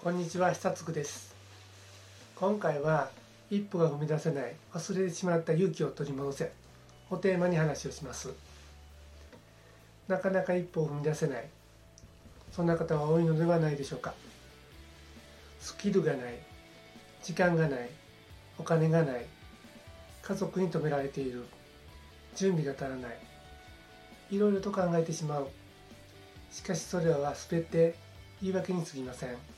こんにちは久津です。今回は一歩が踏み出せない忘れてしまった勇気を取り戻せをテーマに話をします。なかなか一歩を踏み出せないそんな方は多いのではないでしょうか。スキルがない時間がないお金がない家族に止められている準備が足らないいろいろと考えてしまう。しかしそれは全て言い訳に過ぎません。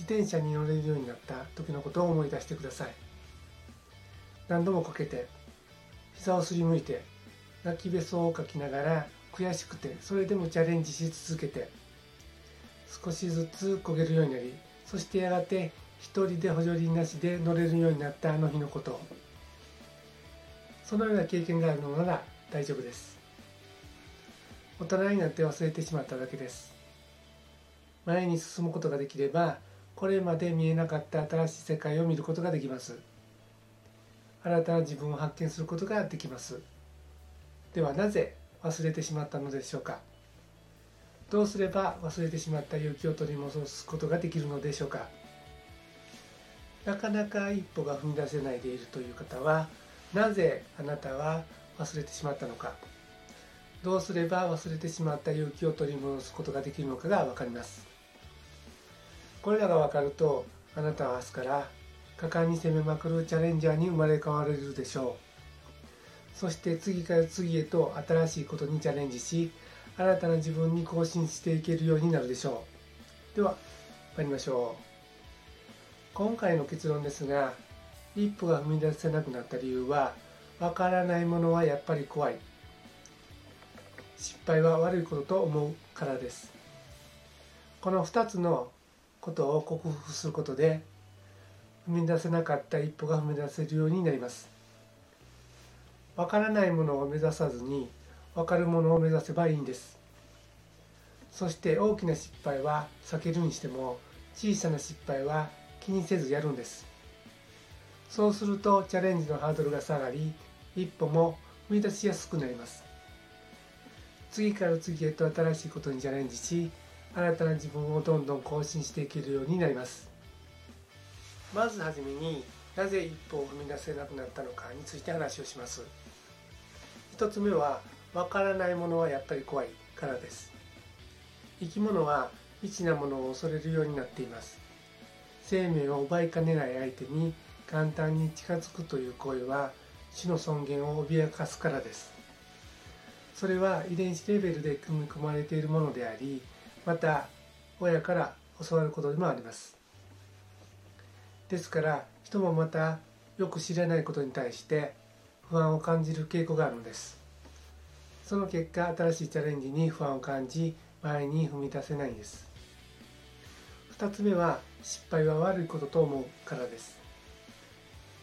自転車に乗れるようになった時のことを思い出してください。何度もこけて膝をすりむいて泣きべそをかきながら悔しくてそれでもチャレンジし続けて少しずつ焦げるようになりそしてやがて一人で補助輪なしで乗れるようになったあの日のこと。そのような経験があるのなら大丈夫です。大人になって忘れてしまっただけです。前に進むことができればこれまで見えなかった新しい世界を見ることができます。新たな自分を発見することができます。ではなぜ忘れてしまったのでしょうか。どうすれば忘れてしまった勇気を取り戻すことができるのでしょうか。なかなか一歩が踏み出せないでいるという方はなぜあなたは忘れてしまったのか。どうすれば忘れてしまった勇気を取り戻すことができるのかが分かります。これらが分かるとあなたは明日から果敢に攻めまくるチャレンジャーに生まれ変われるでしょう。そして次から次へと新しいことにチャレンジし新たな自分に更新していけるようになるでしょう。では参りましょう。今回の結論ですが一歩が踏み出せなくなった理由はわからないものはやっぱり怖い。失敗は悪いことと思うからです。この2つのことを克服することで踏み出せなかった一歩が踏み出せるようになります。わからないものを目指さずにわかるものを目指せばいいんです。そして大きな失敗は避けるにしても小さな失敗は気にせずやるんです。そうするとチャレンジのハードルが下がり一歩も踏み出しやすくなります。次から次へと新しいことにチャレンジし新たな自分をどんどん更新していけるようになります。まずはじめになぜ一歩を踏み出せなくなったのかについて話をします。一つ目はわからないものはやっぱり怖いからです。生き物は未知なものを恐れるようになっています。生命を奪いかねない相手に簡単に近づくという行為は死の尊厳を脅かすからです。それは遺伝子レベルで組み込まれているものでありまた親から教わることでもあります。ですから人もまたよく知らないことに対して不安を感じる傾向があるのです。その結果新しいチャレンジに不安を感じ前に踏み出せないんです。2つ目は失敗は悪いことと思うからです。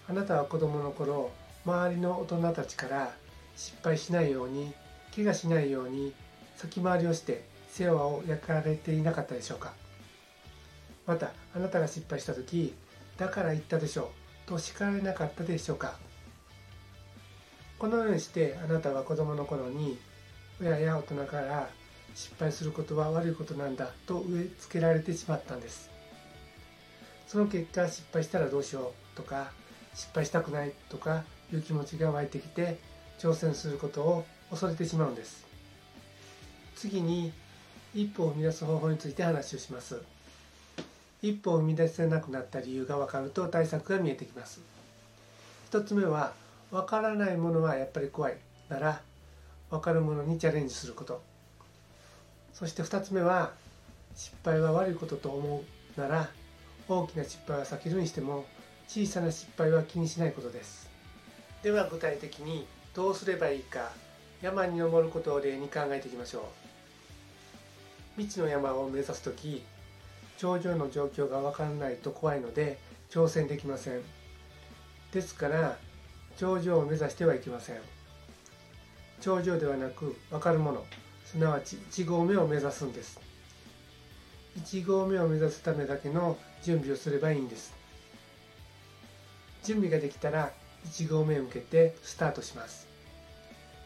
あなたは子供の頃周りの大人たちから失敗しないように怪我しないように先回りをして世話を焼かれていなかったでしょうか。またあなたが失敗した時だから言ったでしょう。と叱られなかったでしょうか。このようにしてあなたは子供の頃に親や大人から失敗することは悪いことなんだと植え付けられてしまったんです。その結果失敗したらどうしようとか失敗したくないとかいう気持ちが湧いてきて挑戦することを恐れてしまうんです。次に一歩を生み出す方法について話をします。一歩を生み出せなくなった理由が分かると対策が見えてきます。一つ目は分からないものはやっぱり怖い。なら分かるものにチャレンジすること。そして2つ目は失敗は悪いことと思う。なら大きな失敗は避けるにしても小さな失敗は気にしないことです。では具体的にどうすればいいか山に登ることを例に考えていきましょう。未知の山を目指す時頂上の状況が分からないと怖いので挑戦できません。ですから頂上を目指してはいけません。頂上ではなく分かるもの。すなわち1合目を目指すんです。1合目を目指すためだけの準備をすればいいんです。準備ができたら1合目へ向けてスタートします。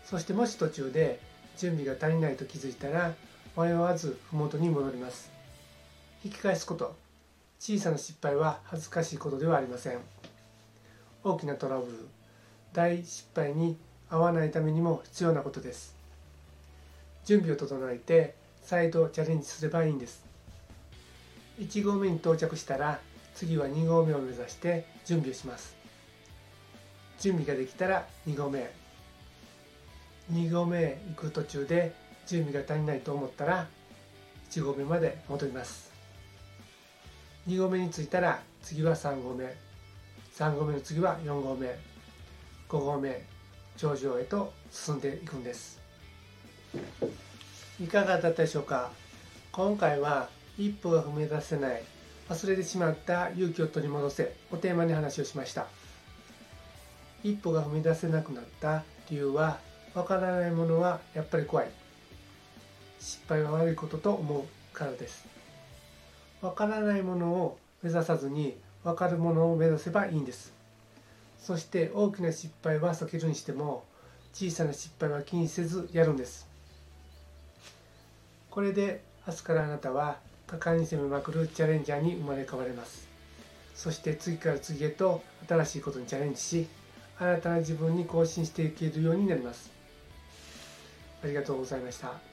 そしてもし途中で準備が足りないと気づいたら迷わず麓に戻ります。引き返すこと。小さな失敗は恥ずかしいことではありません。大きなトラブル。大失敗に遭わないためにも必要なことです。準備を整えて再度チャレンジすればいいんです。1合目に到着したら次は2合目を目指して準備をします。準備ができたら2合目。2合目行く途中で準備が足りないと思ったら1合目まで戻ります。2合目に着いたら次は3合目。3合目の次は4合目。5合目頂上へと進んでいくんです。いかがだったでしょうか？今回は一歩が踏み出せない忘れてしまった勇気を取り戻せをテーマに話をしました。一歩が踏み出せなくなった理由はわからないものはやっぱり怖い。失敗は悪いことと思うからです。わからないものを目指さずにわかるものを目指せばいいんです。そして大きな失敗は避けるにしても小さな失敗は気にせずやるんです。これで明日からあなたは果敢に攻めまくるチャレンジャーに生まれ変われます。そして次から次へと新しいことにチャレンジし新たな自分に更新していけるようになります。ありがとうございました。